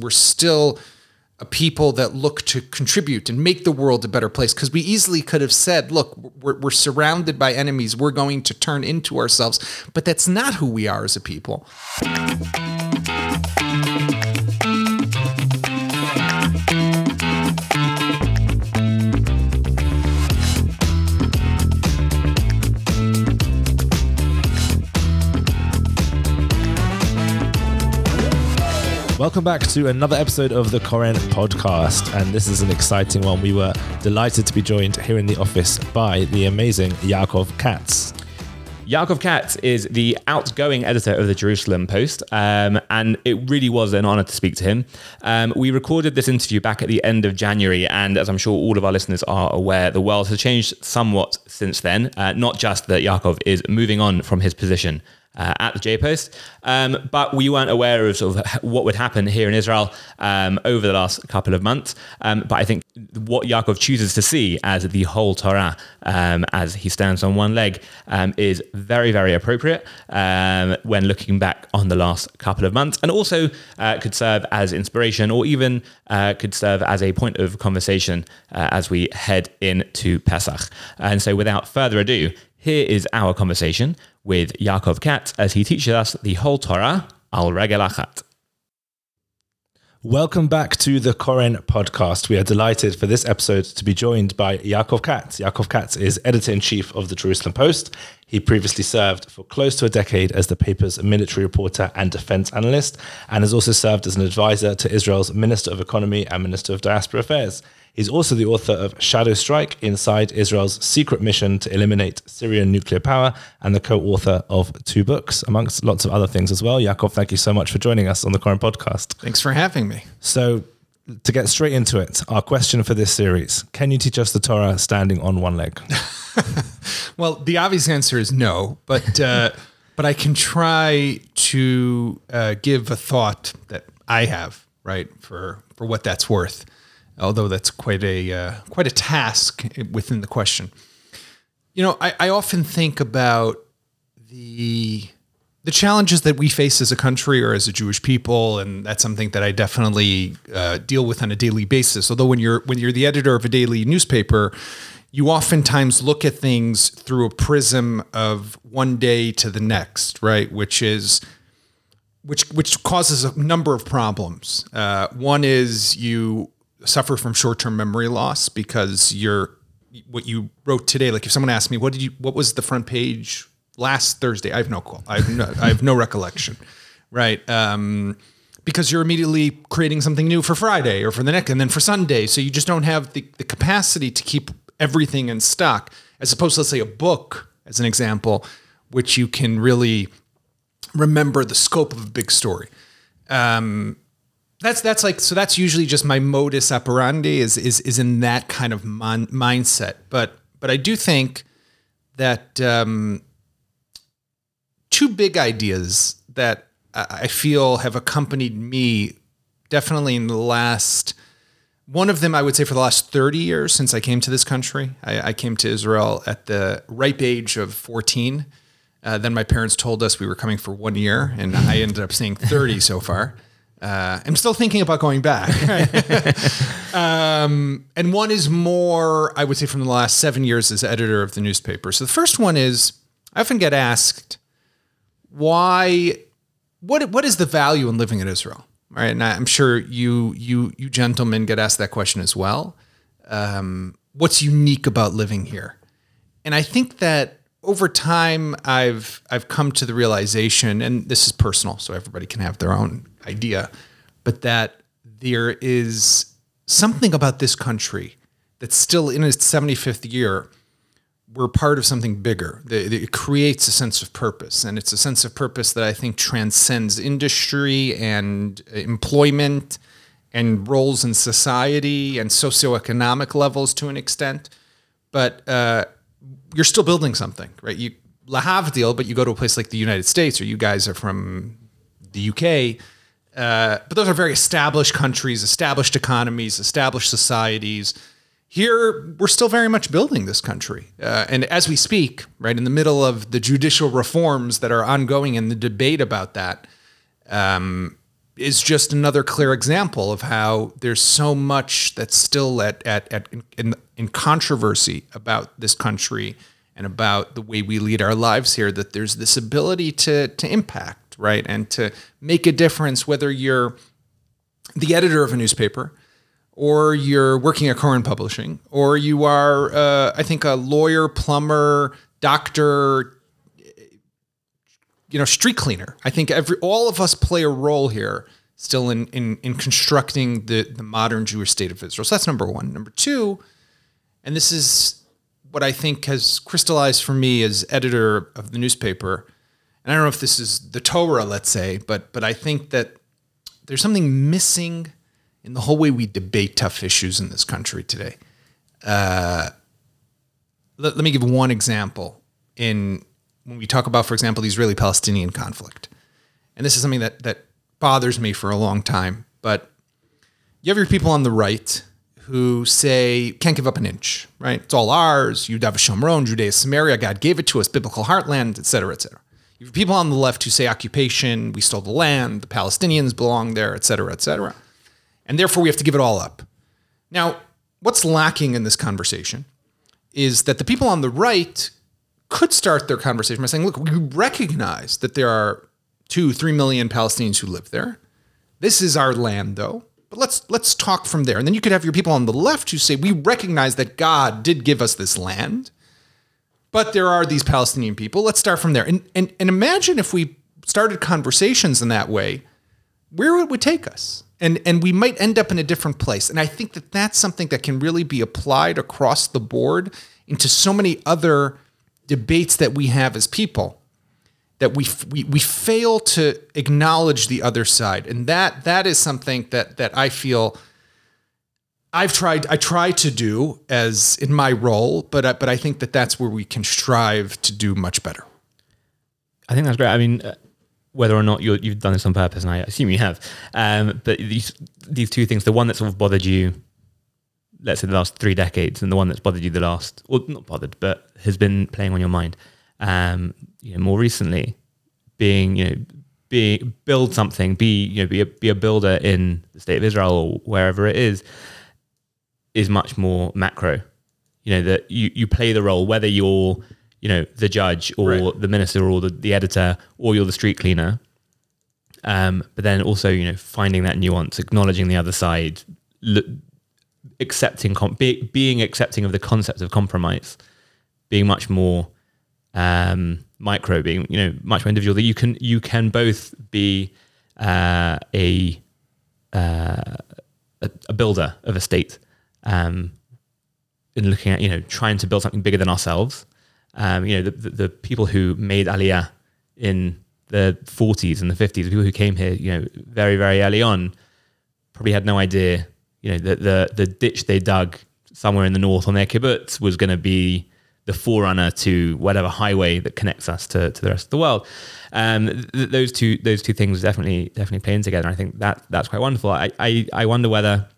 We're still a people that look to contribute and make the world a better place. Because we easily could have said, look, we're, we're, surrounded by enemies. We're going to turn into ourselves. But that's not who we are as a people. Welcome back to another episode of the Koren podcast. And this is an exciting one. We were delighted to be joined here in the office by the amazing Yaakov Katz. Yaakov Katz is the outgoing editor of the Jerusalem Post, um, and it really was an honor to speak to him. Um, we recorded this interview back at the end of January, and as I'm sure all of our listeners are aware, the world has changed somewhat since then. Uh, not just that Yaakov is moving on from his position uh, at the J Post. Um, but we weren't aware of sort of what would happen here in Israel um, over the last couple of months. Um, but I think what Yaakov chooses to see as the whole Torah, um, as he stands on one leg, um, is very, very appropriate um, when looking back on the last couple of months, and also uh, could serve as inspiration or even uh, could serve as a point of conversation uh, as we head into Pesach. And so, without further ado, here is our conversation with Yaakov Katz as he teaches us the whole Torah al regel. Welcome back to the Koren podcast. We are delighted for this episode to be joined by Yaakov Katz. Yaakov Katz is editor in chief of the Jerusalem Post. He previously served for close to a decade as the paper's military reporter and defense analyst, and has also served as an advisor to Israel's Minister of Economy and Minister of Diaspora Affairs. He's also the author of Shadow Strike Inside Israel's Secret Mission to Eliminate Syrian Nuclear Power and the co author of two books, amongst lots of other things as well. Yaakov, thank you so much for joining us on the Koren podcast. Thanks for having me. So, to get straight into it, our question for this series Can you teach us the Torah standing on one leg? well, the obvious answer is no, but, uh, but I can try to uh, give a thought that I have, right, for, for what that's worth although that's quite a uh, quite a task within the question. You know, I, I often think about the the challenges that we face as a country or as a Jewish people, and that's something that I definitely uh, deal with on a daily basis. Although when you're when you're the editor of a daily newspaper, you oftentimes look at things through a prism of one day to the next, right? Which is which which causes a number of problems. Uh, one is you suffer from short-term memory loss because you're what you wrote today. Like if someone asked me, what did you, what was the front page last Thursday? I have no call. I have no, I have no recollection. Right. Um, because you're immediately creating something new for Friday or for the next, and then for Sunday. So you just don't have the, the capacity to keep everything in stock, as opposed to let's say a book, as an example, which you can really remember the scope of a big story. Um, that's that's like so that's usually just my modus operandi is is is in that kind of mon- mindset. But but i do think that um, two big ideas that i feel have accompanied me definitely in the last one of them i would say for the last 30 years since i came to this country. I, I came to israel at the ripe age of 14 uh, then my parents told us we were coming for one year and i ended up saying 30 so far uh, I'm still thinking about going back. um, and one is more, I would say, from the last seven years as editor of the newspaper. So the first one is I often get asked, why, what, what is the value in living in Israel? Right. And I'm sure you, you, you gentlemen get asked that question as well. Um, what's unique about living here? And I think that over time I've I've come to the realization, and this is personal, so everybody can have their own idea, but that there is something about this country that's still in its 75th year. We're part of something bigger. It creates a sense of purpose, and it's a sense of purpose that I think transcends industry and employment and roles in society and socioeconomic levels to an extent. But uh, you're still building something, right? You have a deal, but you go to a place like the United States, or you guys are from the UK uh, but those are very established countries, established economies, established societies. Here, we're still very much building this country. Uh, and as we speak, right in the middle of the judicial reforms that are ongoing and the debate about that, um, is just another clear example of how there's so much that's still at at, at in, in controversy about this country and about the way we lead our lives here that there's this ability to to impact right? And to make a difference whether you're the editor of a newspaper or you're working at Koren Publishing or you are uh, I think a lawyer plumber doctor you know, street cleaner. I think every all of us play a role here still in in in constructing the the modern Jewish state of Israel. So that's number one. Number two, and this is what I think has crystallized for me as editor of the newspaper. And I don't know if this is the Torah, let's say, but but I think that there's something missing in the whole way we debate tough issues in this country today. Uh, let, let me give one example in when we talk about, for example, the Israeli Palestinian conflict. And this is something that, that bothers me for a long time. But you have your people on the right who say, can't give up an inch, right? It's all ours. Yudav Shomron, Judea, Samaria, God gave it to us, biblical heartland, et cetera, et cetera. You have people on the left who say occupation, we stole the land, the Palestinians belong there, et cetera, et cetera. And therefore we have to give it all up. Now, what's lacking in this conversation is that the people on the right could start their conversation by saying, look, we recognize that there are two, three million Palestinians who live there. This is our land, though. But let's let's talk from there. And then you could have your people on the left who say, we recognize that God did give us this land, but there are these Palestinian people. Let's start from there. And and, and imagine if we started conversations in that way, where would it would take us. And, and we might end up in a different place. And I think that that's something that can really be applied across the board into so many other debates that we have as people that we, we we fail to acknowledge the other side and that that is something that that I feel I've tried I try to do as in my role but I, but I think that that's where we can strive to do much better. I think that's great. I mean, uh, whether or not you have done this on purpose, and I assume you have, um, but these these two things, the one that sort of bothered you let's say the last three decades and the one that's bothered you the last well not bothered but has been playing on your mind. Um, you know more recently being you know be build something be you know be a, be a builder in the state of Israel or wherever it is is much more macro. You know that you you play the role whether you're you know the judge or right. the minister or the, the editor or you're the street cleaner. Um, but then also you know finding that nuance acknowledging the other side look, accepting be, being accepting of the concept of compromise being much more um, micro being you know much more individual that you can you can both be uh, a, uh, a, builder of a state um, in looking at you know trying to build something bigger than ourselves. Um, you know the, the, the people who made aliyah in the 40s and the 50s the people who came here you know very very early on probably had no idea you know, the the the ditch they dug somewhere in the north on their kibbutz was going to be the forerunner to whatever highway that connects us to, to the rest of the world. Um, th- those two those two things definitely definitely playing together. I think that that's quite wonderful. I, I, I wonder whether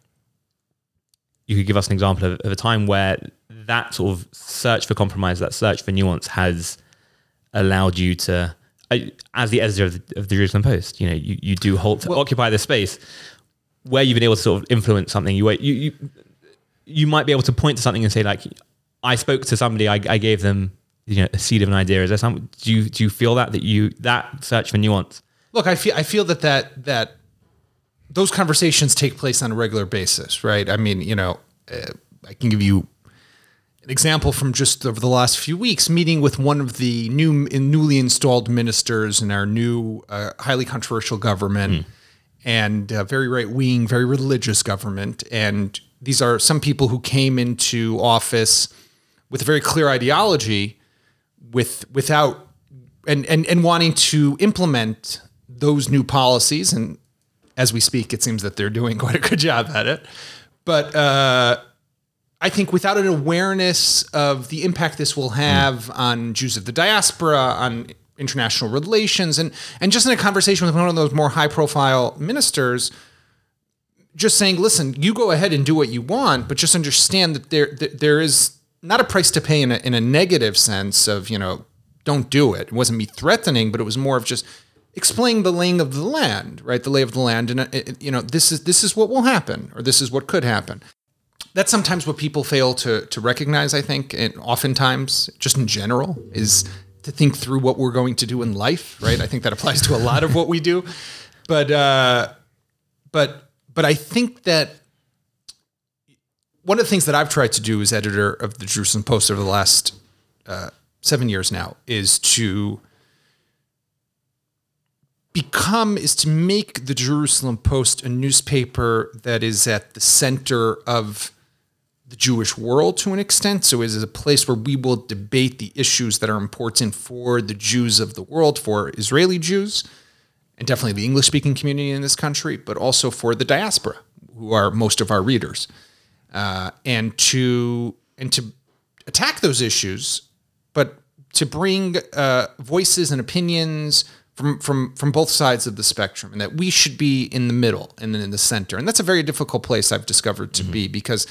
you could give us an example of, of, a time where that sort of search for compromise, that search for nuance, has allowed you to, as the editor of the, of the Jerusalem Post, you know, you, you do halt well, occupy this space where you've been able to sort of influence something, you you you, you might be able to point to something and say like, I spoke to somebody, I, I gave them you know a seed of an idea. Is there some? Do you do you feel that that you that search for nuance? Look, I feel I feel that that that those conversations take place on a regular basis, right? I mean, you know, uh, I can give you an example from just over the last few weeks, meeting with one of the new newly installed ministers in our new uh, highly controversial government. Mm and very right wing, very religious government. And these are some people who came into office with a very clear ideology, with without and and and wanting to implement those new policies. And as we speak, it seems that they're doing quite a good job at it. But uh, I think without an awareness of the impact this will have mm. on Jews of the diaspora, on international relations, and and just in a conversation with one of those more high profile ministers, just saying, listen, you go ahead and do what you want, but just understand that there that there is not a price to pay in a, in a negative sense of you know don't do it. It wasn't me threatening, but it was more of just explaining the laying of the land, right? The lay of the land, and uh, it- you know, this is this is what will happen, or this is what could happen. That's sometimes what people fail to to recognize. I think, and oftentimes, just in general, is to think through what we're going to do in life, right? I think that applies to a lot of what we do, but uh, but but I think that one of the things that I've tried to do as editor of the Jerusalem Post over the last uh, seven years now is to become is to make the Jerusalem Post a newspaper that is at the center of the Jewish world to an extent. So it is a place where we will debate the issues that are important for the Jews of the world, for Israeli Jews, and definitely the English speaking community in this country, but also for the diaspora, who are most of our readers. Uh, and to and to attack those issues, but to bring uh, voices and opinions from from from both sides of the spectrum, and that we should be in the middle and in the center. And that's a very difficult place I've discovered to be because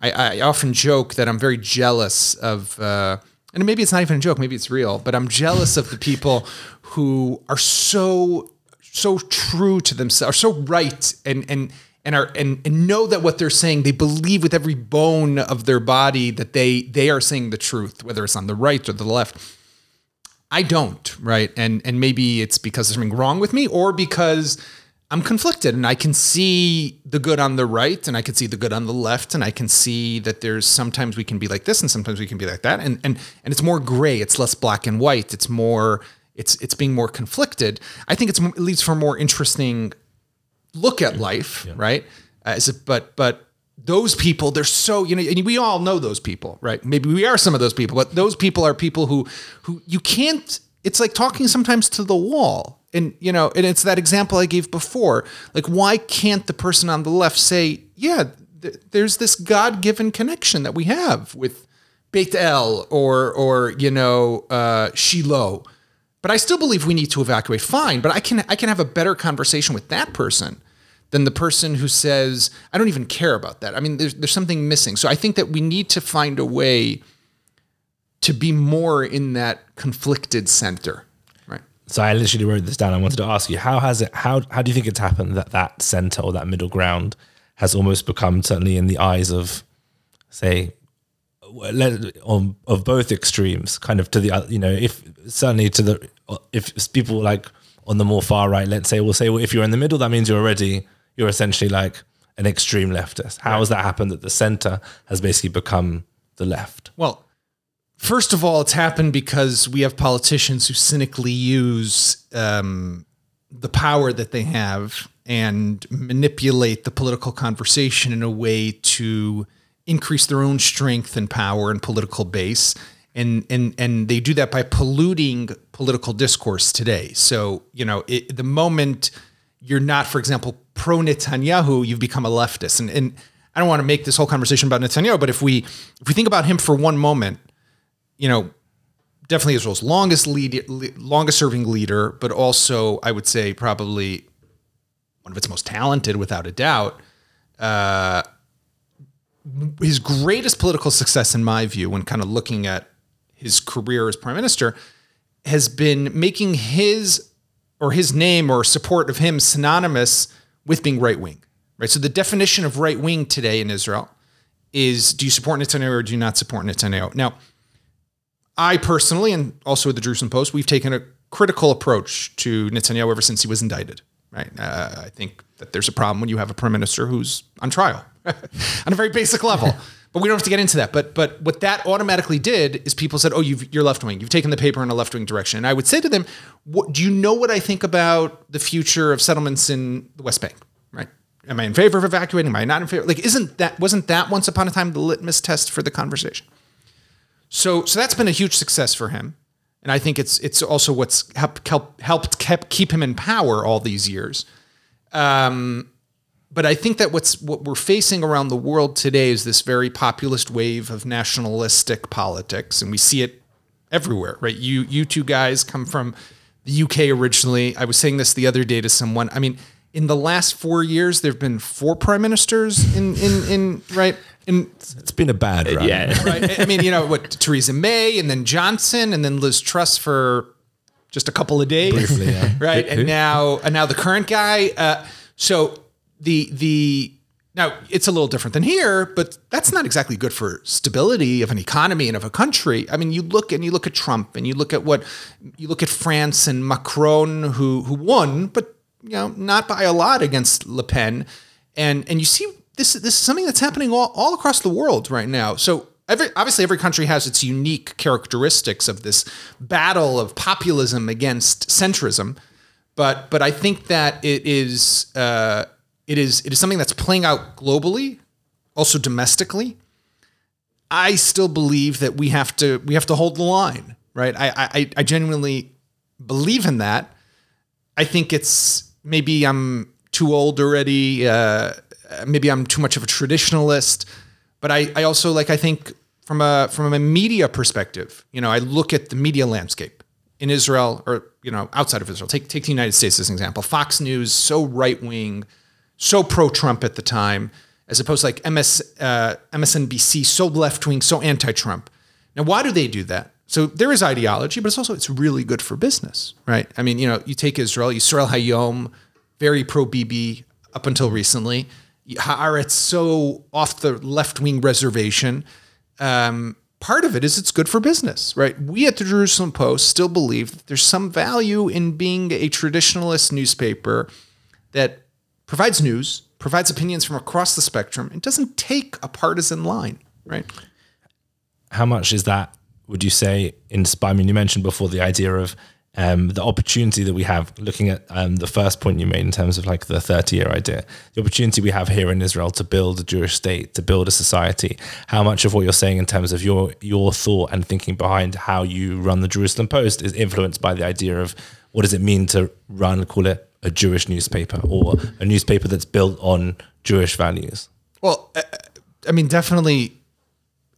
I, I often joke that I'm very jealous of. Uh, and maybe it's not even a joke, maybe it's real, but I'm jealous of the people who are so so true to themselves, are so right and and and are and, and know that what they're saying, they believe with every bone of their body that they they are saying the truth, whether it's on the right or the left. I don't, right? And and maybe it's because there's something wrong with me, or because I'm conflicted and I can see the good on the right and I can see the good on the left and I can see that there's sometimes we can be like this and sometimes we can be like that and and and it's more gray it's less black and white it's more it's it's being more conflicted. I think it's it leads for a more interesting look at life right? As a, but but those people they're so you know and we all know those people right? Maybe we are some of those people but those people are people who who you can't it's like talking sometimes to the wall and you know and it's that example i gave before like why can't the person on the left say yeah th- there's this god-given connection that we have with Beit El or or you know uh, Shiloh, but I still believe we need to evacuate. Fine, but I can I can have a better conversation with that person than the person who says I don't even care about that. I mean, there's there's something missing. So I think that we need to find a way to be more in that conflicted center? So I literally wrote this down. I wanted to ask you how has it how how do you think it's happened that that center or that middle ground has almost become certainly in the eyes of say on of both extremes kind of to the other you know if certainly to the if people like on the more far right let's say we'll say well if you're in the middle that means you're already you're essentially like an extreme leftist. How has that happened that the center has basically become the left? Well, first of all, it's happened because we have politicians who cynically use um, the power that they have and manipulate the political conversation in a way to increase their own strength and power and political base. And, and, and they do that by polluting political discourse today. So, you know, it, the moment you're not, for example, pro Netanyahu, you've become a leftist. And, and I don't want to make this whole conversation about Netanyahu, but if we if we think about him for one moment, you know, definitely Israel's longest lead, longest serving leader, but also I would say probably one of its most talented, without a doubt. Uh, his greatest political success, in my view, when kind of looking at his career as prime minister, has been making his or his name or support of him synonymous with being right wing. Right. So the definition of right wing today in Israel is: do you support Netanyahu or do you not support Netanyahu? Now, I personally, and also with the Jerusalem Post, we've taken a critical approach to Netanyahu ever since he was indicted. Right. Uh, I think that there's a problem when you have a prime minister who's on trial on a very basic level. But we don't have to get into that. But but what that automatically did is people said, "Oh, you've, you're left wing. You've taken the paper in a left wing direction." And I would say to them, what, "Do you know what I think about the future of settlements in the West Bank? Right? Am I in favor of evacuating? Am I not in favor? Like, isn't that wasn't that once upon a time the litmus test for the conversation?" So so that's been a huge success for him, and I think it's it's also what's helped helped, helped kept keep him in power all these years. Um, but I think that what's what we're facing around the world today is this very populist wave of nationalistic politics, and we see it everywhere, right? You you two guys come from the UK originally. I was saying this the other day to someone. I mean, in the last four years, there have been four prime ministers in in in right in it's been a bad run Yeah. right? I mean, you know what? Theresa May, and then Johnson, and then Liz Truss for just a couple of days, Briefly, yeah. right? Who- who? And now, and now the current guy. Uh, so the the now it's a little different than here, but that's not exactly good for stability of an economy and of a country. I mean, you look and you look at Trump and you look at what you look at France and Macron, who who won, but you know not by a lot against Le Pen, and and you see this this is something that's happening all, all across the world right now. So every obviously every country has its unique characteristics of this battle of populism against centrism, but but I think that it is uh, it is it is something that's playing out globally, also domestically. I still believe that we have to we have to hold the line, right? I I, I genuinely believe in that. I think it's maybe I'm too old already. Uh, maybe I'm too much of a traditionalist, but I, I also like I think from a from a media perspective, you know, I look at the media landscape in Israel or you know outside of Israel. Take take the United States as an example. Fox News so right wing, so pro Trump at the time, as opposed to like MS uh, MSNBC so left wing, so anti Trump. Now, why do they do that? So there is ideology, but it's also it's really good for business, right? I mean, you know, you take Israel, Israel Hayom, very pro Bibi up until recently. Haaretz so off the left wing reservation. Um, part of it is it's good for business, right? We at the Jerusalem Post still believe that there's some value in being a traditionalist newspaper that provides news, provides opinions from across the spectrum, and doesn't take a partisan line, right? how much is that would you say inspire I mean you mentioned before the idea of um, the opportunity that we have looking at um, the first point you made in terms of like the 30 year idea the opportunity we have here in Israel to build a Jewish state to build a society how much of what you're saying in terms of your your thought and thinking behind how you run the Jerusalem Post is influenced by the idea of what does it mean to run call it a Jewish newspaper or a newspaper that's built on Jewish values Well, I mean, definitely.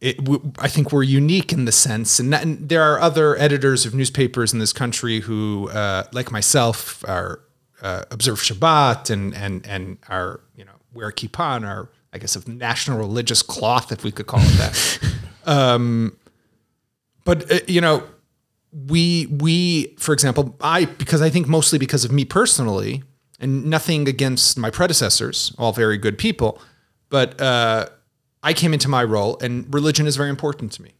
It, I think we're unique in the sense, and, that, and there are other editors of newspapers in this country who, uh, like myself, are uh, observe Shabbat and and and are you know wear kippah are I guess of national religious cloth, if we could call it that. um, but uh, you know, we we for example, I because I think mostly because of me personally, and nothing against my predecessors, all very good people, but uh, I came into my role, and religion is very important to me.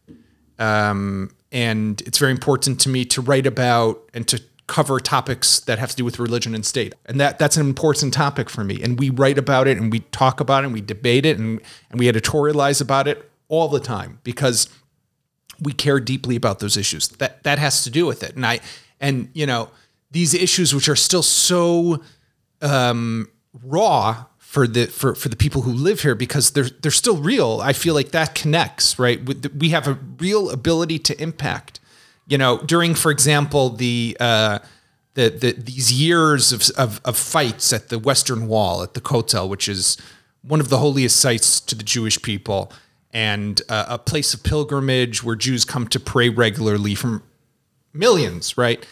Um, and it's very important to me to write about and to cover topics that have to do with religion and state. And that that's an important topic for me. And we write about it and we talk about it and we debate it and, and we editorialize about it all the time because we care deeply about those issues. That that has to do with it. And I and you know, these issues which are still so um, raw for the for for the people who live here because they're they're still real. I feel like that connects right. We have a real ability to impact. You know, during, for example, the uh, the, the these years of, of of fights at the Western Wall at the Kotel, which is one of the holiest sites to the Jewish people and uh, a place of pilgrimage where Jews come to pray regularly from millions, right?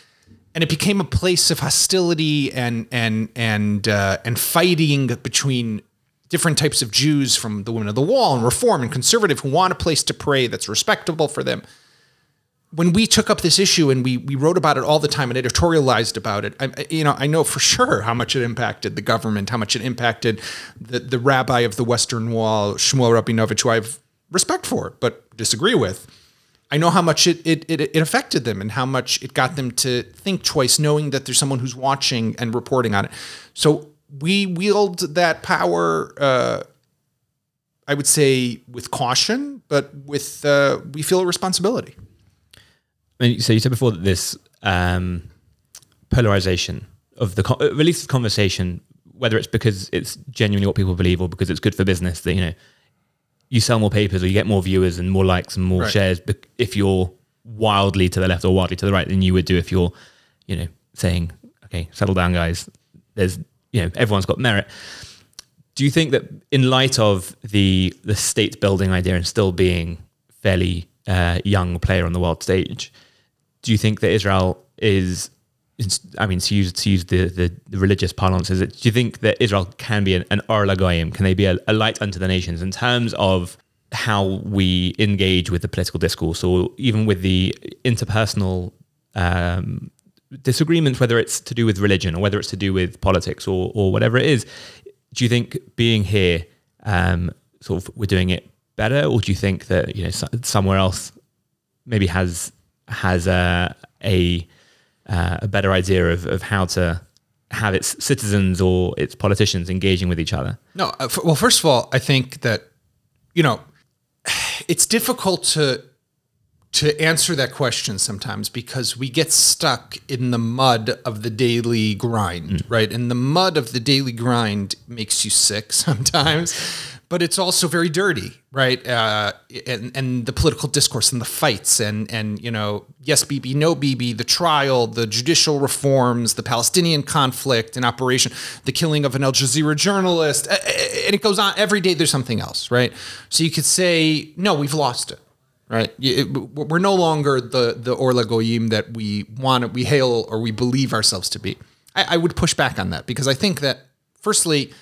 And it became a place of hostility and and and uh, and fighting between different types of Jews from the Women of the Wall and Reform and Conservative who want a place to pray that's respectable for them. When we took up this issue and we we wrote about it all the time and editorialized about it, I, you know, I know for sure how much it impacted the government, how much it impacted the the rabbi of the Western Wall, Shmuel Rabinovitch, who I have respect for but disagree with. I know how much it, it, it, it affected them and how much it got them to think twice, knowing that there's someone who's watching and reporting on it. So we wield that power, uh, I would say, with caution, but with uh, we feel a responsibility. So you said before that this um, polarization of the con- at least the conversation, whether it's because it's genuinely what people believe or because it's good for business, that you know you sell more papers or you get more viewers and more likes and more Right. shares if you're wildly to the left or wildly to the right than you would do if you're, you know, saying, okay, settle down, guys. There's, you know, everyone's got merit. Do you think that in light of the the state building idea and still being fairly uh, young player on the world stage, do you think that Israel is, is I mean, to use to use the, the, the religious parlance, is it? Do you think that Israel can be an, an Or Can they be a, a light unto the nations in terms of how we engage with the political discourse, or even with the interpersonal um, disagreements, whether it's to do with religion or whether it's to do with politics or or whatever it is. Do you think being here, um, sort of, we're doing it better, or do you think that you know somewhere else maybe has has a a, uh, a better idea of, of how to have its citizens or its politicians engaging with each other? No, uh, f- well, first of all, I think that you know it's difficult to to answer that question sometimes because we get stuck in the mud of the daily grind, right? And the mud of the daily grind makes you sick sometimes, but it's also very dirty, right? Uh, and and the political discourse and the fights and and you know, yes, Bibi, no Bibi, the trial, the judicial reforms, the Palestinian conflict and operation, the killing of an Al Jazeera journalist, and it goes on every day. There's something else, right? So you could say, no, we've lost it right? It- We're no longer the the Or LaGoyim that we want, we hail, or we believe ourselves to be. I, I would push back on that because I think that, firstly,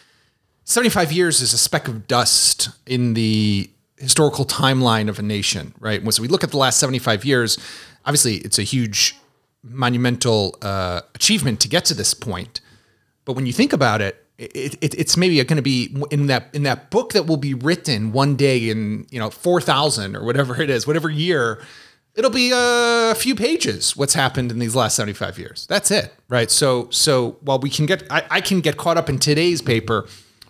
75 years is a speck of dust in the historical timeline of a nation, right? When so we look at the last 75 years, obviously it's a huge, monumental uh, achievement to get to this point. But when you think about it, it, it it's maybe going to be in that in that book that will be written one day in you know four thousand or whatever it is, whatever year. It'll be a few pages. What's happened in these last seventy five years? That's it, right? So so while we can get, I, I can get caught up in today's paper.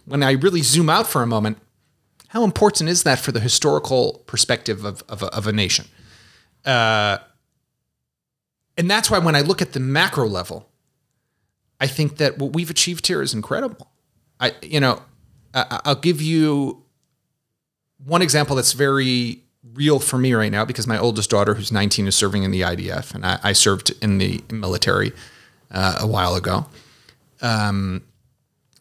When I really zoom out for a moment, how important is that for the historical perspective of of a, of a nation? Uh, and that's why when I look at the macro level, I think that what we've achieved here is incredible. I, you know, I, I'll give you one example that's very real for me right now because my oldest daughter, who's 19, is serving in the IDF, and I, I served in the military uh, a while ago. Um,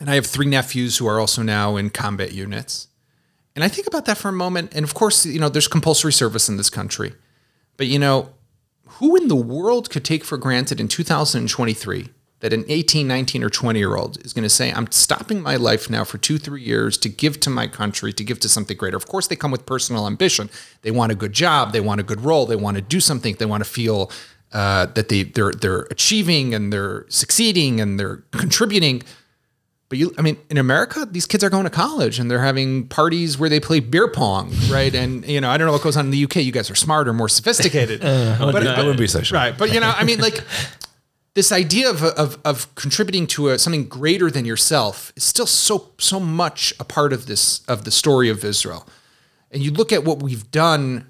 and I have three nephews who are also now in combat units. And I think about that for a moment. And of course, you know, there's compulsory service in this country. But, you know, who in the world could take for granted in 2023 that an 18, 19, or 20 year old is going to say, I'm stopping my life now for two, three years to give to my country, to give to something greater? Of course, they come with personal ambition. They want a good job, they want a good role, they want to do something, they want to feel uh, that they, they're, they're achieving and they're succeeding and they're contributing. But you, I mean, in America, these kids are going to college and they're having parties where they play beer pong, right? And you know, I don't know what goes on in the UK. You guys are smarter, more sophisticated. Uh, I wouldn't, I wouldn't be so sure. Right. But you know, I mean, like this idea of, of, of contributing to a, something greater than yourself is still so so much a part of this of the story of Israel. And you look at what we've done.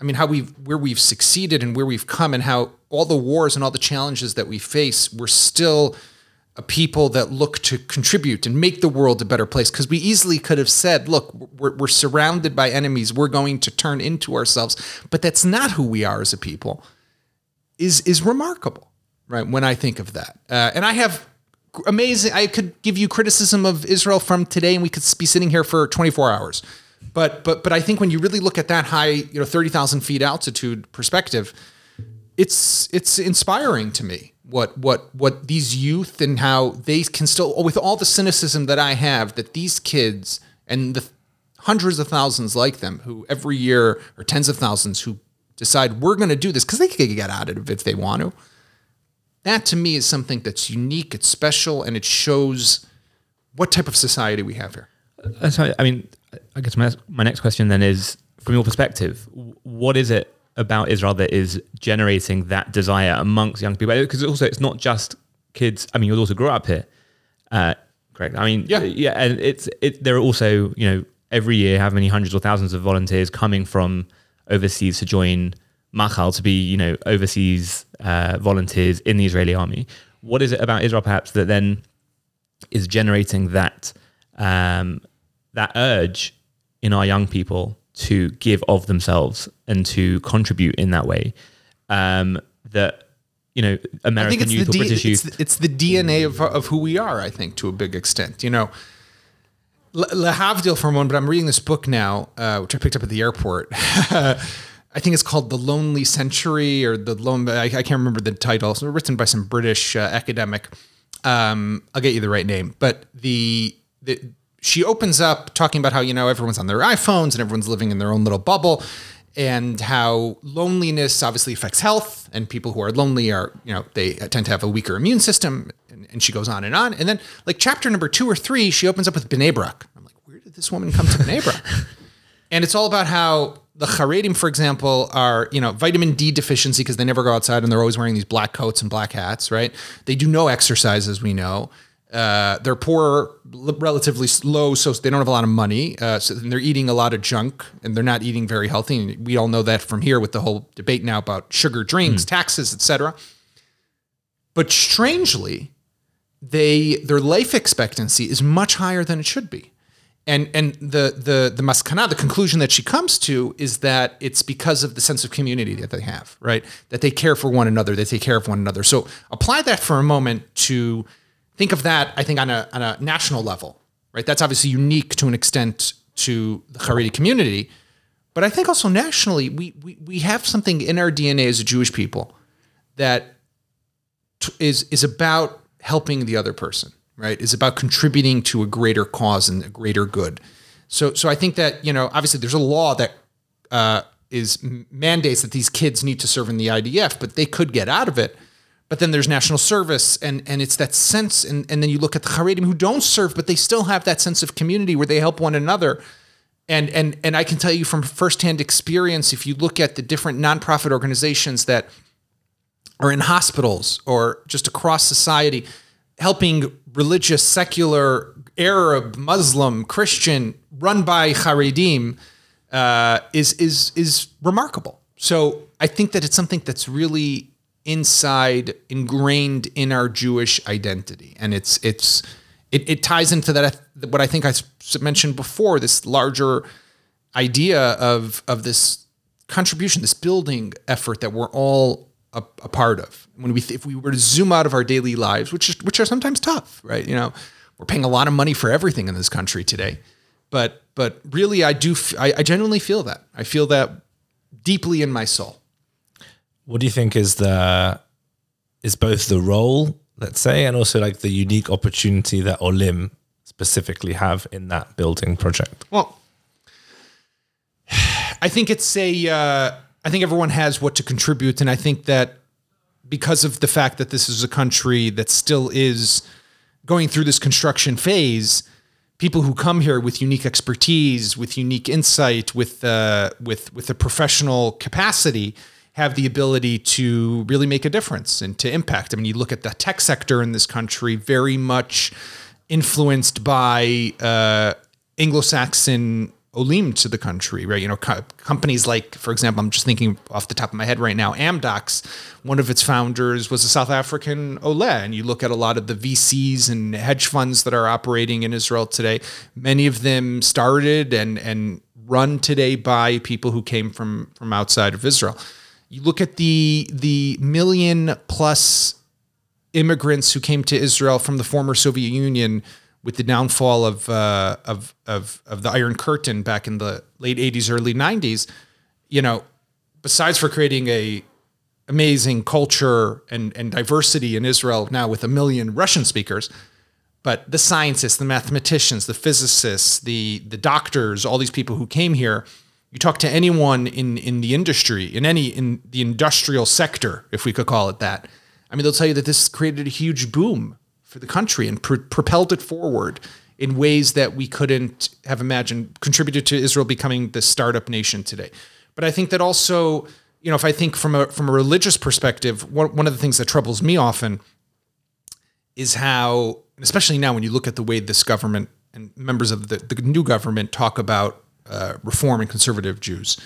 I mean, how we've where we've succeeded and where we've come, and how all the wars and all the challenges that we face, we're still people that look to contribute and make the world a better place. Because we easily could have said, look, we're, we're surrounded by enemies. We're going to turn into ourselves. But that's not who we are as a people, is, is remarkable, right? When I think of that. Uh, and I have amazing, I could give you criticism of Israel from today and we could be sitting here for 24 hours. But, but, but I think when you really look at that high, you know, 30,000 feet altitude perspective, it's it's inspiring to me what what what these youth and how they can still with all the cynicism that I have that these kids and the hundreds of thousands like them who every year or tens of thousands who decide we're going to do this because they can get out of it if they want to. That to me is something that's unique, it's special, and it shows what type of society we have here. Uh, I mean, I guess my, my next question then is from your perspective, what is it about Israel that is generating that desire amongst young people? Because also, it's not just kids. I mean, you also grew up here, uh, correct? I mean, Yeah. yeah, and it's it. There are also, you know, every year, how many hundreds or thousands of volunteers coming from overseas to join Machal to be, you know, overseas uh, volunteers in the Israeli army. What is it about Israel, perhaps, that then is generating that um, that urge in our young people to give of themselves and to contribute in that way. Um, that you know, American youth or D- British it's, youth. the- it's the DNA of, of who we are, I think, to a big extent. You know, Le Le Havdil for a moment, but I'm reading this book now, uh, which I picked up at the airport. I think it's called The Lonely Century or The Lone, I, I can't remember the title. It's written by some British uh, academic. Um, I'll get you the right name. But the, the she opens up talking about how, you know, everyone's on their iPhones and everyone's living in their own little bubble. and how loneliness obviously affects health and people who are lonely are you know they tend to have a weaker immune system and, and she goes on and on and then like chapter number two or three she opens up with Brak. I'm like where did this woman come to Brak? and it's all about how the Haredim, for example, are you know vitamin D deficiency because they never go outside and they're always wearing these black coats and black hats, right? They do no exercise, as we know. Uh, they're poor, relatively low, so they don't have a lot of money. Uh, so they're eating a lot of junk, and they're not eating very healthy. And we all know that from here with the whole debate now about sugar drinks, mm. taxes, etc. But strangely, they their life expectancy is much higher than it should be. And and the the the maskana, the conclusion that she comes to is that it's because of the sense of community that they have, right? That they care for one another, they take care of one another. So apply that for a moment to think of that, I think, on a, on a national level, right? That's obviously unique to an extent to the Haredi community. But I think also nationally, we, we, we have something in our DNA as a Jewish people that t- is, is about helping the other person, right? Is about contributing to a greater cause and a greater good. So, so I think that, you know, obviously there's a law that uh, is mandates that these kids need to serve in the IDF, but they could get out of it but then there's national service and and it's that sense and, and then you look at the Haredim who don't serve but they still have that sense of community where they help one another. And and and I can tell you from firsthand experience if you look at the different nonprofit organizations that are in hospitals or just across society helping religious secular Arab Muslim Christian run by Haredim uh, is is is remarkable. So I think that it's something that's really inside ingrained in our Jewish identity. And it's it's it, it ties into that what I think I mentioned before this larger idea of of this contribution, this building effort that we're all a, a part of. When we if we were to zoom out of our daily lives, which is, which are sometimes tough, right? You know, we're paying a lot of money for everything in this country today. But but really, I do I, I genuinely feel that I feel that deeply in my soul. What do you think is the is both the role, let's say, and also like the unique opportunity that Olim specifically have in that building project? Well, I think it's a. Uh, I think everyone has what to contribute, and I think that because of the fact that this is a country that still is going through this construction phase, people who come here with unique expertise, with unique insight, with uh, with with a professional capacity have the ability to really make a difference and to impact. I mean, you look at the tech sector in this country, very much influenced by uh, Anglo-Saxon olim to the country, right? You know, co- companies like, for example, I'm just thinking off the top of my head right now, Amdocs, one of its founders was a South African Oleh. And you look at a lot of the VCs and hedge funds that are operating in Israel today, many of them started and, and run today by people who came from, from outside of Israel. You look at the the million plus immigrants who came to Israel from the former Soviet Union with the downfall of uh, of, of of the Iron Curtain back in the late '80s, early '90s. You know, besides for creating a amazing culture and and diversity in Israel now with a million Russian speakers, but the scientists, the mathematicians, the physicists, the the doctors, all these people who came here you talk to anyone in in the industry, in any in the industrial sector, if we could call it that. I mean, they'll tell you that this created a huge boom for the country and pr- propelled it forward in ways that we couldn't have imagined, contributed to Israel becoming the startup nation today. But I think that also, you know, if I think from a from a religious perspective, one, one of the things that troubles me often is how, especially now when you look at the way this government and members of the, the new government talk about uh, reform and conservative Jews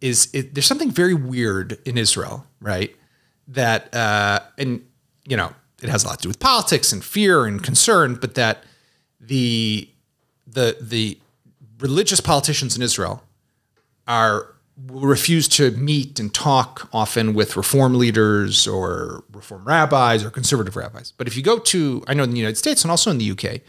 is it, there's something very weird in Israel, right? That uh, and you know it has a lot to do with politics and fear and concern, but that the the the religious politicians in Israel are refuse to meet and talk often with reform leaders or reform rabbis or conservative rabbis. But if you go to, I know in the United States and also in the UK,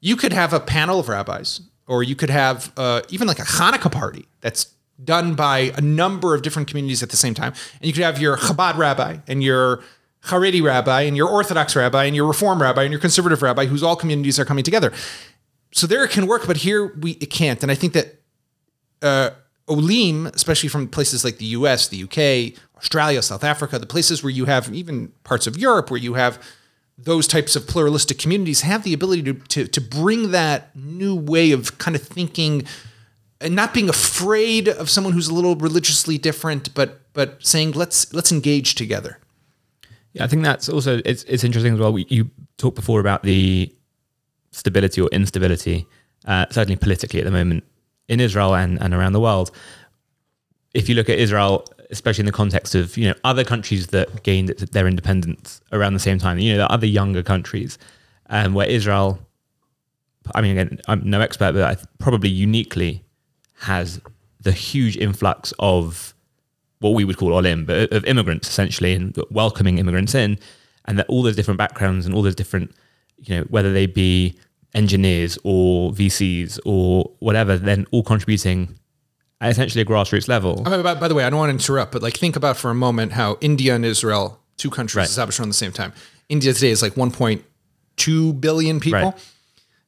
you could have a panel of rabbis or you could have uh, even like a Hanukkah party that's done by a number of different communities at the same time. And you could have your Chabad rabbi and your Haredi rabbi and your Orthodox rabbi and your Reform rabbi and your conservative rabbi, whose all communities are coming together. So there it can work, but here we it can't. And I think that uh, Olim, especially from places like the US, the UK, Australia, South Africa, the places where you have even parts of Europe where you have those types of pluralistic communities have the ability to, to, to bring that new way of kind of thinking and not being afraid of someone who's a little religiously different, but but saying let's let's engage together. Yeah, I think that's also it's it's interesting as well. We, you talked before about the stability or instability, uh, certainly politically at the moment in Israel and, and around the world. If you look at Israel, especially in the context of you know other countries that gained their independence around the same time, you know, the other younger countries, um, where Israel, I mean, again, I'm no expert, but I probably uniquely has the huge influx of what we would call olim, but of immigrants essentially, and welcoming immigrants in, and that all those different backgrounds and all those different, you know, whether they be engineers or VCs or whatever, then all contributing essentially a grassroots level. I mean, by, by, the way, I don't want to interrupt, but like think about for a moment how India and Israel, two countries right. established around the same time. India today is like 1.2 billion people. Right.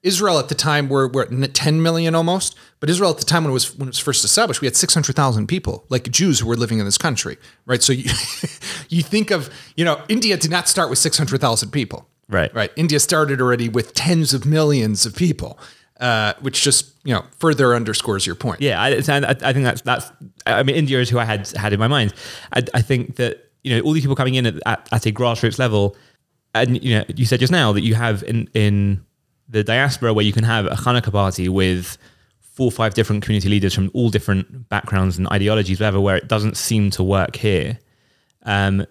Israel at the time were, were 10 million almost, but Israel at the time when it was when it was first established, we had 600,000 people, like Jews who were living in this country, right? So you you think of, you know, India did not start with 600,000 people. Right. Right. India started already with tens of millions of people. Uh, which just you know further underscores your point. Yeah, I, I, think that's that's. I mean, India is who I had had in my mind. I, I think that you know all these people coming in at, at, at, a grassroots level, and you know you said just now that you have in in the diaspora where you can have a Hanukkah party with four or five different community leaders from all different backgrounds and ideologies, whatever, where it doesn't seem to work here. Um,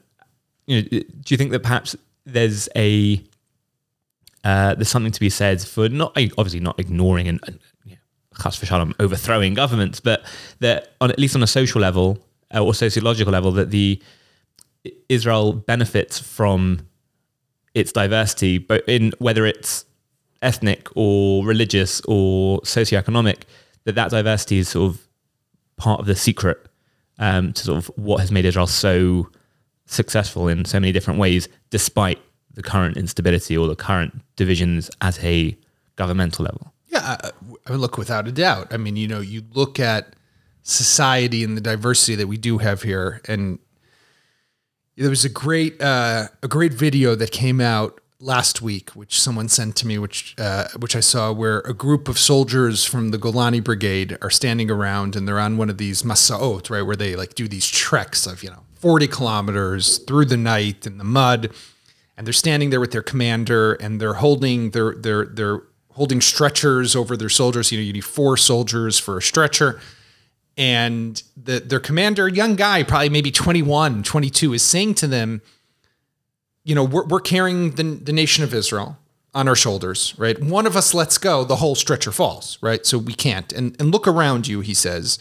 you know, do you think that perhaps there's a uh, there's something to be said for not obviously not ignoring and, and you know, overthrowing governments, but that on at least on a social level uh, or sociological level, that the Israel benefits from its diversity, but in whether it's ethnic or religious or socioeconomic, that that diversity is sort of part of the secret um, to sort of what has made Israel so successful in so many different ways, despite the current instability or the current divisions at a governmental level. Yeah, I mean, look, without a doubt. I mean, you know, you look at society and the diversity that we do have here, and there was a great uh, a great video that came out last week, which someone sent to me, which uh, which I saw, where a group of soldiers from the Golani Brigade are standing around and they're on one of these masaot, right, where they like do these treks of you know forty kilometers through the night in the mud, and they're standing there with their commander and they're holding their they're they're holding stretchers over their soldiers. You know, you need four soldiers for a stretcher. And the, their commander, young guy, probably maybe 21, 22, is saying to them, you know, we're, we're carrying the, the nation of Israel on our shoulders, right? One of us lets go, the whole stretcher falls, right? So we can't. And and look around you, he says.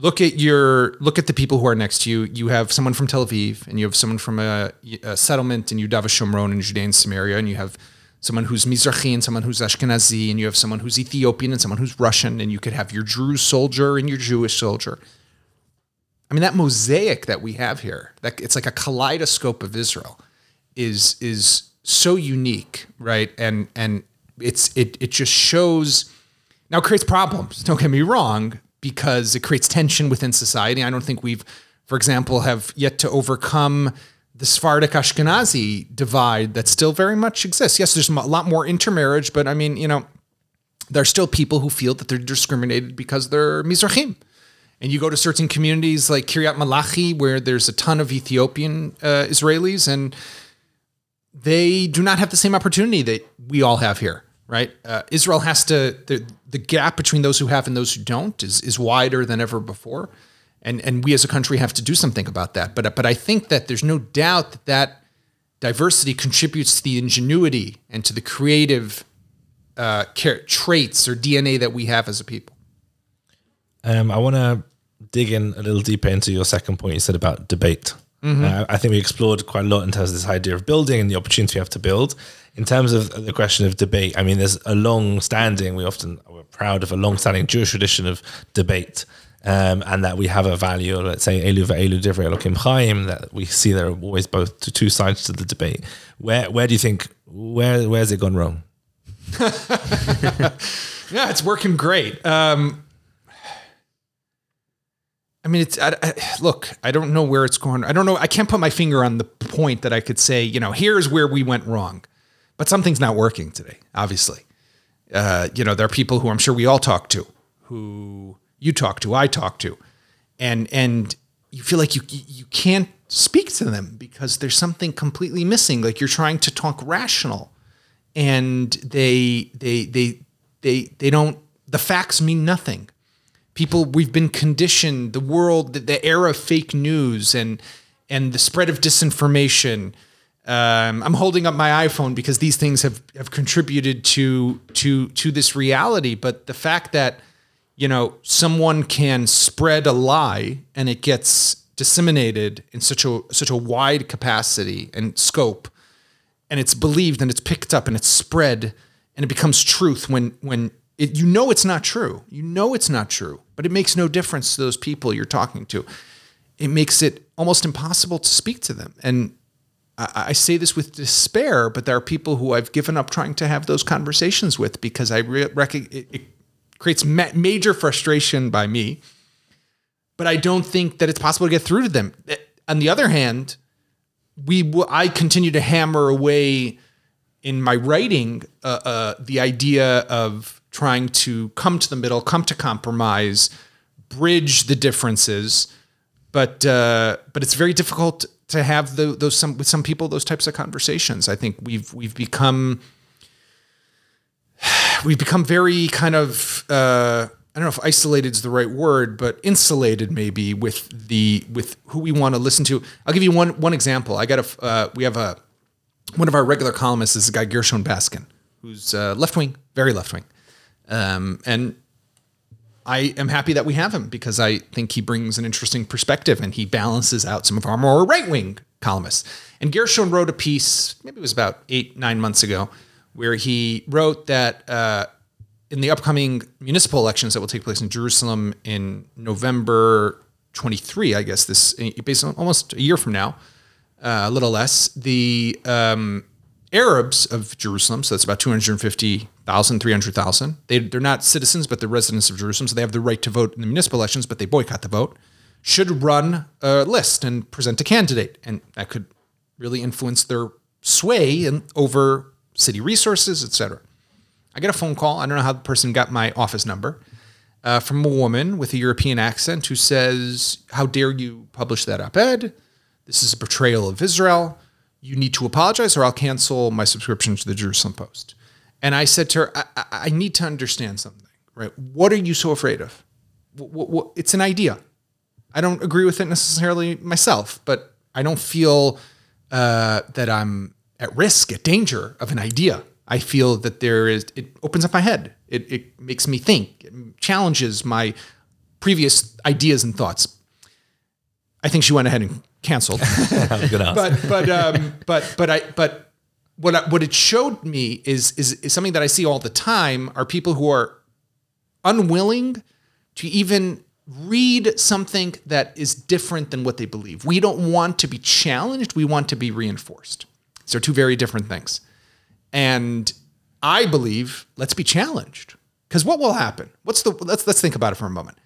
Look at your look at the people who are next to you. You have someone from Tel Aviv, and you have someone from a, a settlement in Yehuda v'Shomron in Judea and Samaria, and you have someone who's Mizrahi and someone who's Ashkenazi, and you have someone who's Ethiopian and someone who's Russian, and you could have your Druze soldier and your Jewish soldier. I mean, that mosaic that we have here, that it's like a kaleidoscope of Israel is is so unique, right? And and it's it it just shows now it creates problems. Don't get me wrong, because it creates tension within society. I don't think we've, for example, have yet to overcome the Sephardic Ashkenazi divide that still very much exists. Yes, there's a lot more intermarriage, but I mean, you know, there are still people who feel that they're discriminated because they're Mizrahim. And you go to certain communities like Kiryat Malachi, where there's a ton of Ethiopian uh, Israelis, and they do not have the same opportunity that we all have here, right? Uh, Israel has to the gap between those who have and those who don't is is wider than ever before, and and we as a country have to do something about that. But but I think that there's no doubt that that diversity contributes to the ingenuity and to the creative uh, traits or DNA that we have as a people. Um, I want to dig in a little deeper into your second point you said about debate. Mm-hmm. Uh, I think we explored quite a lot in terms of this idea of building and the opportunity we have to build. In terms of the question of debate, I mean, there's a long standing, we often we're proud of a long standing Jewish tradition of debate. Um, and that we have a value, let's say Elu ve'elu divrei Elokim Chaim, that we see there are always both two sides to the debate. Where where do you think where where's it gone wrong? yeah, it's working great. Um, mean, it's I, I, look. I don't know where it's going. I don't know. I can't put my finger on the point that I could say. You know, here's where we went wrong, but something's not working today. Obviously, uh, you know, there are people who I'm sure we all talk to, who you talk to, I talk to, and and you feel like you you can't speak to them because there's something completely missing. Like you're trying to talk rational, and they they they they they don't. The facts mean nothing people we've been conditioned the world the, the era of fake news and and the spread of disinformation. Um, i'm holding up my iphone because these things have have contributed to to to this reality. But the fact that you know someone can spread a lie and it gets disseminated in such a such a wide capacity and scope and it's believed and it's picked up and it's spread and it becomes truth when when it, you know it's not true. You know it's not true, but it makes no difference to those people you're talking to. It makes it almost impossible to speak to them. And I, I say this with despair, but there are people who I've given up trying to have those conversations with because I it, it creates ma- major frustration by me. But I don't think that it's possible to get through to them. On the other hand, we w- I continue to hammer away in my writing uh, uh, the idea of trying to come to the middle, come to compromise, bridge the differences. But uh, but it's very difficult to have the, those some with some people those types of conversations. I think we've we've become we've become very kind of uh, I don't know if isolated is the right word, but insulated maybe with the with who we want to listen to. I'll give you one one example. I got a uh, we have a one of our regular columnists is a guy Gershon Baskin, who's uh, left wing, very left wing, um, and I am happy that we have him because I think he brings an interesting perspective and he balances out some of our more right wing columnists. And Gershon wrote a piece, maybe it was about eight, nine months ago, where he wrote that uh, in the upcoming municipal elections that will take place in Jerusalem in November 23, I guess this, based on almost a year from now, uh, a little less, the um, Arabs of Jerusalem, so that's about 250,000, 300,000. They, they're not citizens, but they're residents of Jerusalem, so they have the right to vote in the municipal elections, but they boycott the vote, should run a list and present a candidate. And that could really influence their sway in, over city resources, etc. I get a phone call. I don't know how the person got my office number uh, from a woman with a European accent who says, How dare you publish that op ed? This is a betrayal of Israel you need to apologize or I'll cancel my subscription to the Jerusalem Post. And I said to her, I, I need to understand something, right? What are you so afraid of? What, what, it's an idea. I don't agree with it necessarily myself, but I don't feel uh, that I'm at risk, at danger of an idea. I feel that there is, it opens up my head. It, it makes me think, it challenges my previous ideas and thoughts. I think she went ahead and canceled. but but um, but but I but what I, what it showed me is, is is something that I see all the time are people who are unwilling to even read something that is different than what they believe. We don't want to be challenged, we want to be reinforced. So two very different things. And I believe let's be challenged. Cuz what will happen? What's the let's let's think about it for a moment.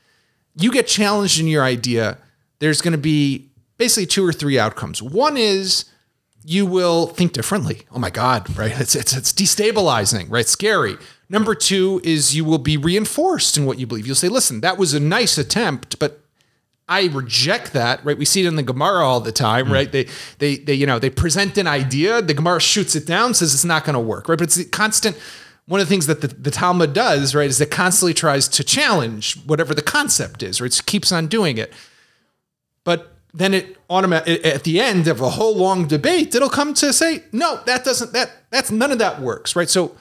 You get challenged in your idea, there's going to be basically two or three outcomes. One is you will think differently. Oh my God, right? It's, it's, it's destabilizing, right? Scary. Number two is you will be reinforced in what you believe. You'll say, listen, that was a nice attempt, but I reject that, right? We see it in the Gemara all the time, mm. right? They, they, they, you know, they present an idea, the Gemara shoots it down, says it's not going to work, right? But it's constant. One of the things that the, the Talmud does, right, is it constantly tries to challenge whatever the concept is, right? It keeps on doing it. Then it automatic at the end of a whole long debate, it'll come to say, no, that doesn't that that's none of that works, right? So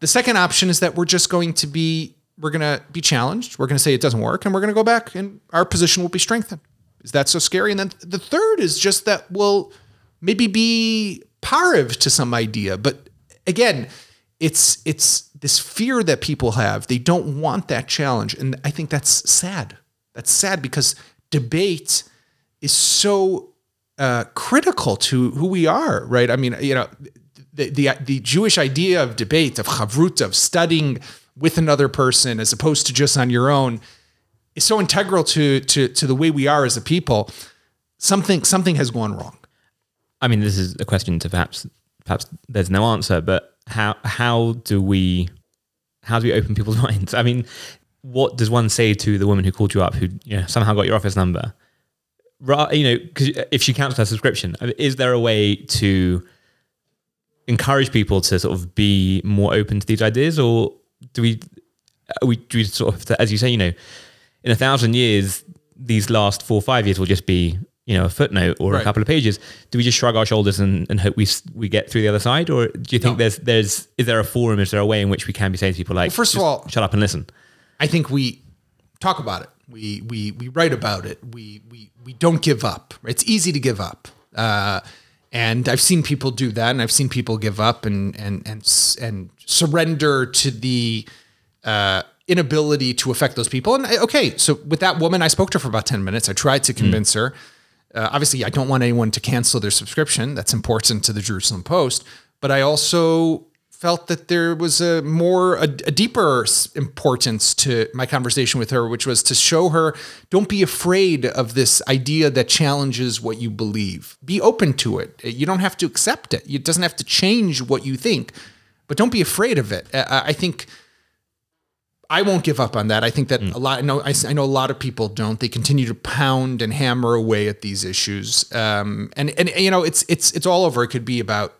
the second option is that we're just going to be we're going to be challenged. We're going to say it doesn't work, and we're going to go back, and our position will be strengthened. Is that so scary? And then the third is just that we'll maybe be pariv to some idea, but again, it's it's this fear that people have. They don't want that challenge, and I think that's sad. That's sad because debate is so uh, critical to who we are, right? I mean, you know, the, the, the Jewish idea of debate, of chavrut, of studying with another person as opposed to just on your own, is so integral to to to the way we are as a people. Something something has gone wrong. I mean, this is a question to perhaps perhaps there's no answer, but how how do we how do we open people's minds? I mean, what does one say to the woman who called you up, who you know, somehow got your office number? You know, because if she cancels her subscription, is there a way to encourage people to sort of be more open to these ideas, or do we we do we sort of, as you say, you know, in a thousand years, these last four or five years will just be you know a footnote or a couple of pages. Do we just shrug our shoulders and, and hope we we get through the other side, or do you think No. there's there's is there a forum? Is there a way in which we can be saying to people like, Well, first of all- shut up and listen? I think we talk about it. We we we write about it. We we we don't give up. It's easy to give up. Uh, and I've seen people do that, and I've seen people give up and and and and surrender to the uh, inability to affect those people. And I- okay, so with that woman, I spoke to her for about ten minutes. I tried to convince her. Uh, obviously, I don't want anyone to cancel their subscription. That's important to the Jerusalem Post. But I also felt that there was a more a, a deeper importance to my conversation with her, which was to show her don't be afraid of this idea that challenges what you believe. Be open to it. You don't have to accept it. It doesn't have to change what you think, but don't be afraid of it. I, I think. I won't give up on that. I think that a lot. I know. I, I know a lot of people don't. They continue to pound and hammer away at these issues. Um, and and you know, it's it's it's all over. It could be about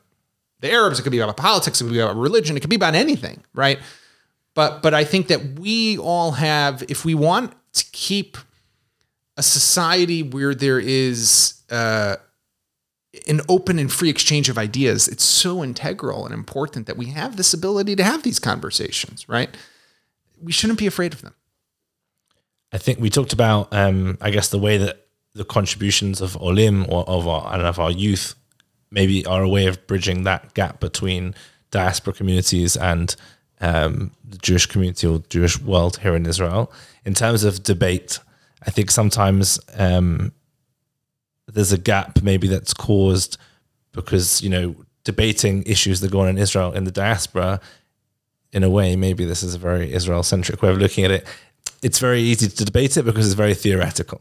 the Arabs. It could be about politics. It could be about religion. It could be about anything, right? But but I think that we all have, if we want to keep a society where there is uh, an open and free exchange of ideas, it's so integral and important that we have this ability to have these conversations, right? We shouldn't be afraid of them. I think we talked about, um, I guess, the way that the contributions of Olim or of our and of our youth maybe are a way of bridging that gap between diaspora communities and um, the Jewish community or Jewish world here in Israel. In terms of debate, I think sometimes um, there's a gap maybe that's caused because you know debating issues that go on in Israel in the diaspora in a way, maybe this is a very Israel centric way of looking at it. It's very easy to debate it because it's very theoretical.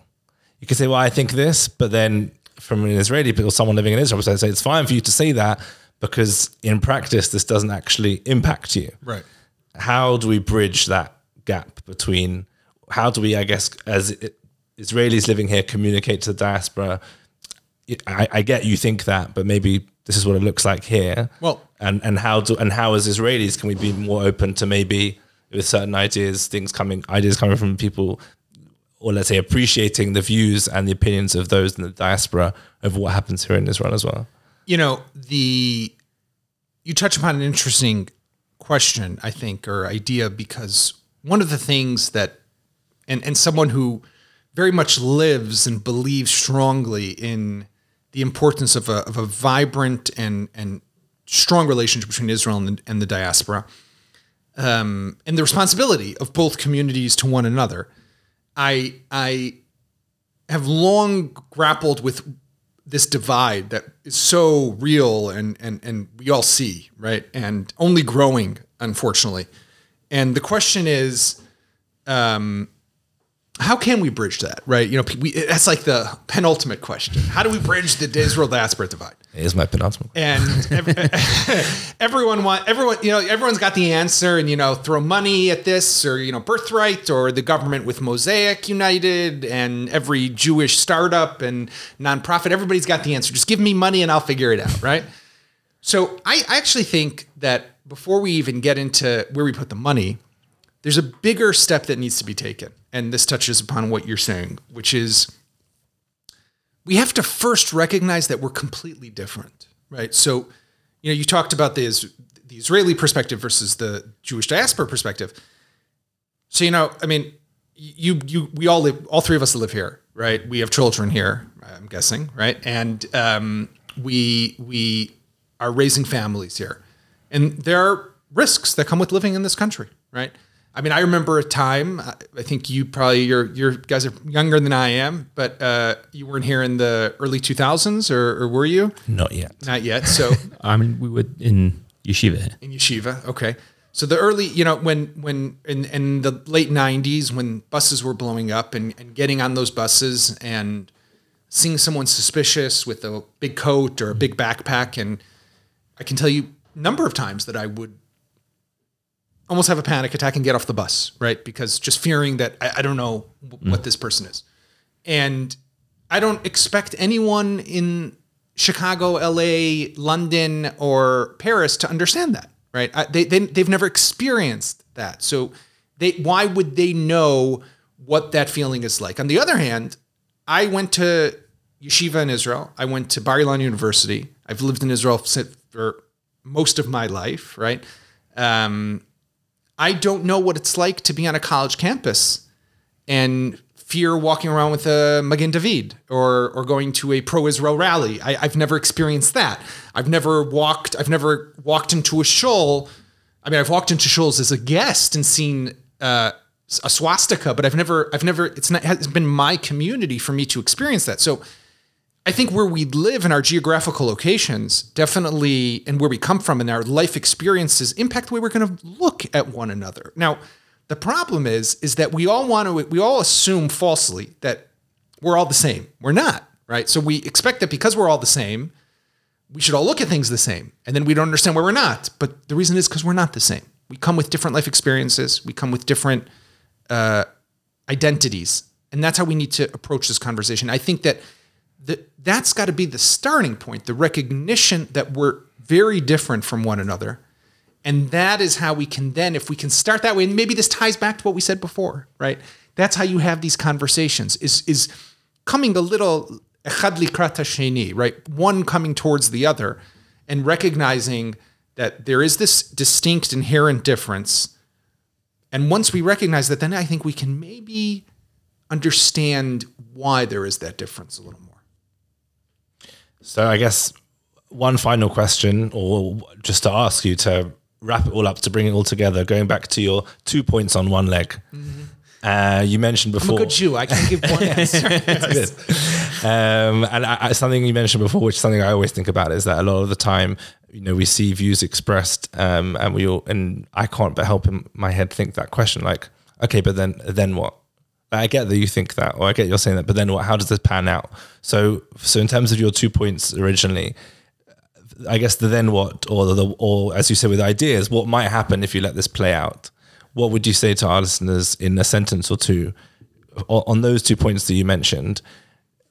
You can say, well, I think this, but then from an Israeli or someone living in Israel, so say it's fine for you to say that because in practice, this doesn't actually impact you. Right. How do we bridge that gap between how do we, I guess, as it, Israelis living here, communicate to the diaspora? I, I get you think that, but maybe this is what it looks like here Well, and and how do and how as Israelis can we be more open to maybe with certain ideas, things coming, ideas coming from people, or let's say appreciating the views and the opinions of those in the diaspora of what happens here in Israel as well. you know the you touch upon an interesting question i think or idea because one of the things that and and someone who very much lives and believes strongly in the importance of a, of a vibrant and and strong relationship between israel and the, and the diaspora um, and the responsibility of both communities to one another i i have long grappled with this divide that is so real and and and we all see, right? And only growing, unfortunately. And the question is, um, how can we bridge that, right? You know, we, that's like the penultimate question. How do we bridge the Israel diaspora divide? Is my penultimate. and ev- everyone want everyone you know everyone's got the answer and you know throw money at this or you know birthright or the government with mosaic united and every jewish startup and nonprofit. Everybody's got the answer. Just give me money and i'll figure it out right? So i I actually think that before we even get into where we put the money there's a bigger step that needs to be taken. And this touches upon what you're saying which is we have to first recognize that we're completely different, right? So, you know, you talked about the, the Israeli perspective versus the Jewish diaspora perspective. So, you know, I mean, you, you, we all live, all three of us live here, right? We have children here, I'm guessing, right? And um, we, we are raising families here. And there are risks that come with living in this country, right? I mean, I remember a time. I think you probably your your guys are younger than I am, but uh, you weren't here in the early 2000s, or, or were you? Not yet. Not yet. So I mean, we were in yeshiva in yeshiva, okay. So the early, you know, when when in, in the late '90s, when buses were blowing up, and, and getting on those buses and seeing someone suspicious with a big coat or a big backpack, and I can tell you a number of times that I would almost have a panic attack and get off the bus, right? Because just fearing that I, I don't know w- what this person is. And I don't expect anyone in Chicago, LA, London, or Paris to understand that, right? I, they, they, they've never experienced that. So they, why would they know what that feeling is like? On the other hand, I went to yeshiva in Israel. I went to Bar Ilan University. I've lived in Israel for most of my life, right? Um, I don't know what it's like to be on a college campus and fear walking around with a Magen David or or going to a pro-Israel rally. I, have never experienced that. I've never walked. I've never walked into a shul. I mean, I've walked into shuls as a guest and seen uh, a swastika, but I've never. I've never. It's not. It's been my community for me to experience that. So I think where we live and our geographical locations definitely, and where we come from and our life experiences impact the way we're going to look at one another. Now, the problem is, is that we all want to, we all assume falsely that we're all the same. We're not, right? So we expect that because we're all the same, we should all look at things the same. And then we don't understand why we're not. But the reason is because we're not the same. We come with different life experiences. We come with different uh, identities. And that's how we need to approach this conversation. I think that the, that's got to be the starting point, the recognition that we're very different from one another. And that is how we can then, if we can start that way, and maybe this ties back to what we said before, right? That's how you have these conversations, is, is coming a little right? One coming towards the other and recognizing that there is this distinct inherent difference. And once we recognize that, then I think we can maybe understand why there is that difference a little more. So I guess one final question, or just to ask you to wrap it all up, to bring it all together, going back to your two points on one leg. Mm-hmm. Uh, you mentioned before. I'm a good Jew. I can give one answer. um, and I, something you mentioned before, which is something I always think about, is that a lot of the time, you know, we see views expressed, um, and we all, and I can't but help in my head think that question, like, okay, but then, then what? I get that you think that, or I get you're saying that, but then what? How does this pan out? So, so in terms of your two points originally, I guess the then what, or the, or as you said with ideas, what might happen if you let this play out? What would you say to our listeners in a sentence or two on those two points that you mentioned?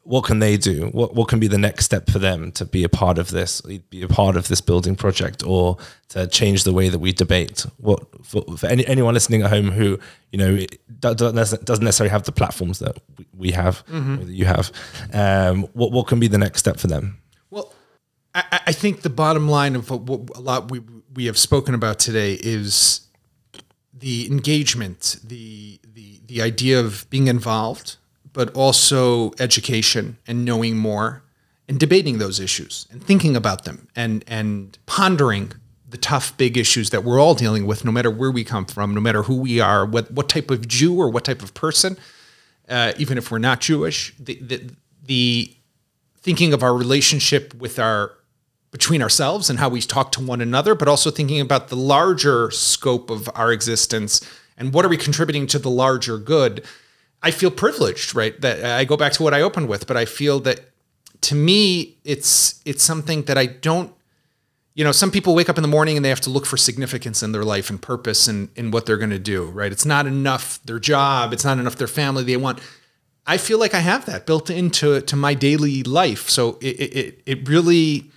What can they do? What what can be the next step for them to be a part of this, be a part of this building project, or to change the way that we debate? What for, for any, anyone listening at home who you know doesn't necessarily have the platforms that we have, mm-hmm. that you have, um, what what can be the next step for them? Well, I, I think the bottom line of what a lot we we have spoken about today is the engagement, the the the idea of being involved but also education and knowing more and debating those issues and thinking about them and and pondering the tough big issues that we're all dealing with no matter where we come from no matter who we are what what type of Jew or what type of person uh, even if we're not Jewish the, the the thinking of our relationship with our between ourselves and how we talk to one another but also thinking about the larger scope of our existence and what are we contributing to the larger good I feel privileged, right? That I go back to what I opened with, but I feel that to me, it's it's something that I don't. You know, some people wake up in the morning and they have to look for significance in their life and purpose and in what they're going to do, right? It's not enough their job, it's not enough their family. They want. I feel like I have that built into to my daily life, so it it it really.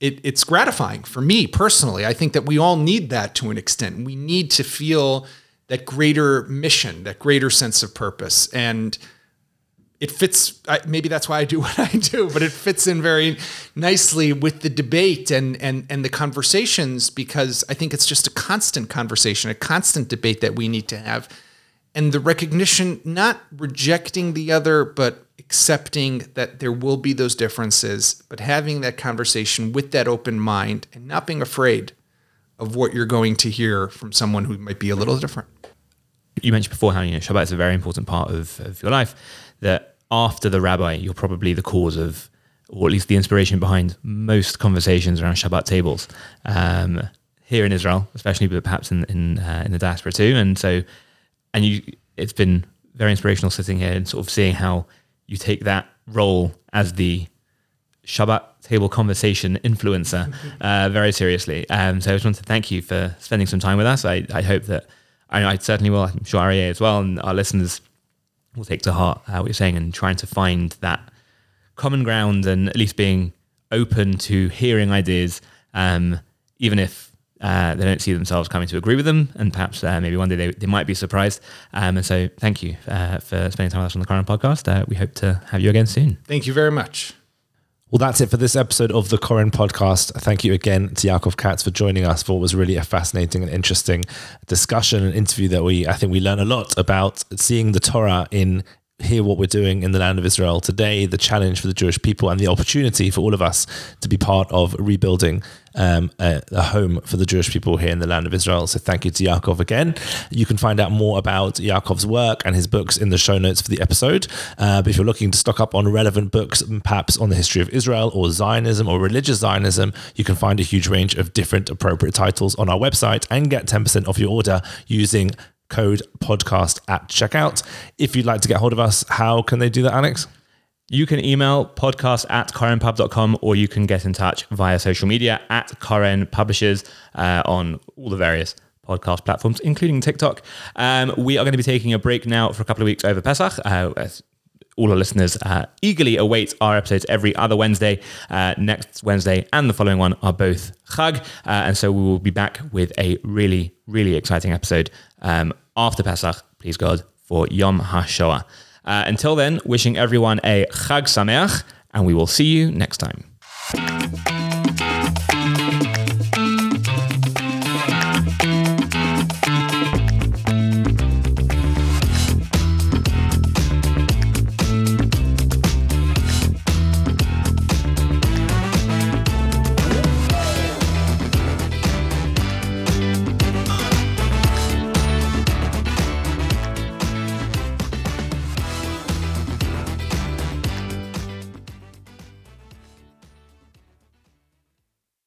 It, it's gratifying for me personally. I think that we all need that to an extent. We need to feel that greater mission, that greater sense of purpose. And it fits, maybe that's why I do what I do, but it fits in very nicely with the debate and, and, and the conversations because I think it's just a constant conversation, a constant debate that we need to have. And the recognition, not rejecting the other, but accepting that there will be those differences, but having that conversation with that open mind and not being afraid of what you're going to hear from someone who might be a little different you mentioned before how you know Shabbat is a very important part of, of your life. That after the rabbi, you're probably the cause of, or at least the inspiration behind most conversations around Shabbat tables. Um, here in Israel, especially, but perhaps in in, uh, in the diaspora too. And so, and you, it's been very inspirational sitting here and sort of seeing how you take that role as the Shabbat table conversation influencer uh, very seriously. Um, so I just want to thank you for spending some time with us. I, I hope that I, I certainly will. I'm sure Aryeh as well, and our listeners will take to heart uh, what you're saying and trying to find that common ground and at least being open to hearing ideas, um, even if uh, they don't see themselves coming to agree with them, and perhaps uh, maybe one day they, they might be surprised. Um, and so, thank you uh, for spending time with us on the Koren podcast. Uh, we hope to have you again soon. Thank you very much. Well, that's it for this episode of the Koren podcast. Thank you again to Yaakov Katz for joining us for what was really a fascinating and interesting discussion and interview that we, I think we learned a lot about seeing the Torah in hear what we're doing in the land of Israel today, the challenge for the Jewish people, and the opportunity for all of us to be part of rebuilding um, a, a, home for the Jewish people here in the land of Israel. So thank you to Yaakov again. You can find out more about Yaakov's work and his books in the show notes for the episode. Uh, but if you're looking to stock up on relevant books, perhaps on the history of Israel or Zionism or religious Zionism, you can find a huge range of different appropriate titles on our website and get 10% off your order using code podcast at checkout. If you'd like to get hold of us, how can they do that, Alex? You can email podcast at korenpub.com or you can get in touch via social media at Koren Publishers uh, on all the various podcast platforms, including TikTok. Um, we are going to be taking a break now for a couple of weeks over Pesach. Uh, all our listeners uh, eagerly await our episodes every other Wednesday. Uh, next Wednesday and the following one are both Chag. Uh, and so we will be back with a really, really exciting episode um, after Pesach, please God, for Yom HaShoah. Uh, until then, wishing everyone a Chag Sameach, and we will see you next time.